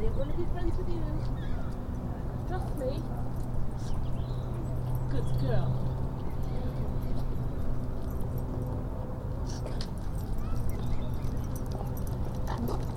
They want to be friends with you. Trust me. Good girl. Thank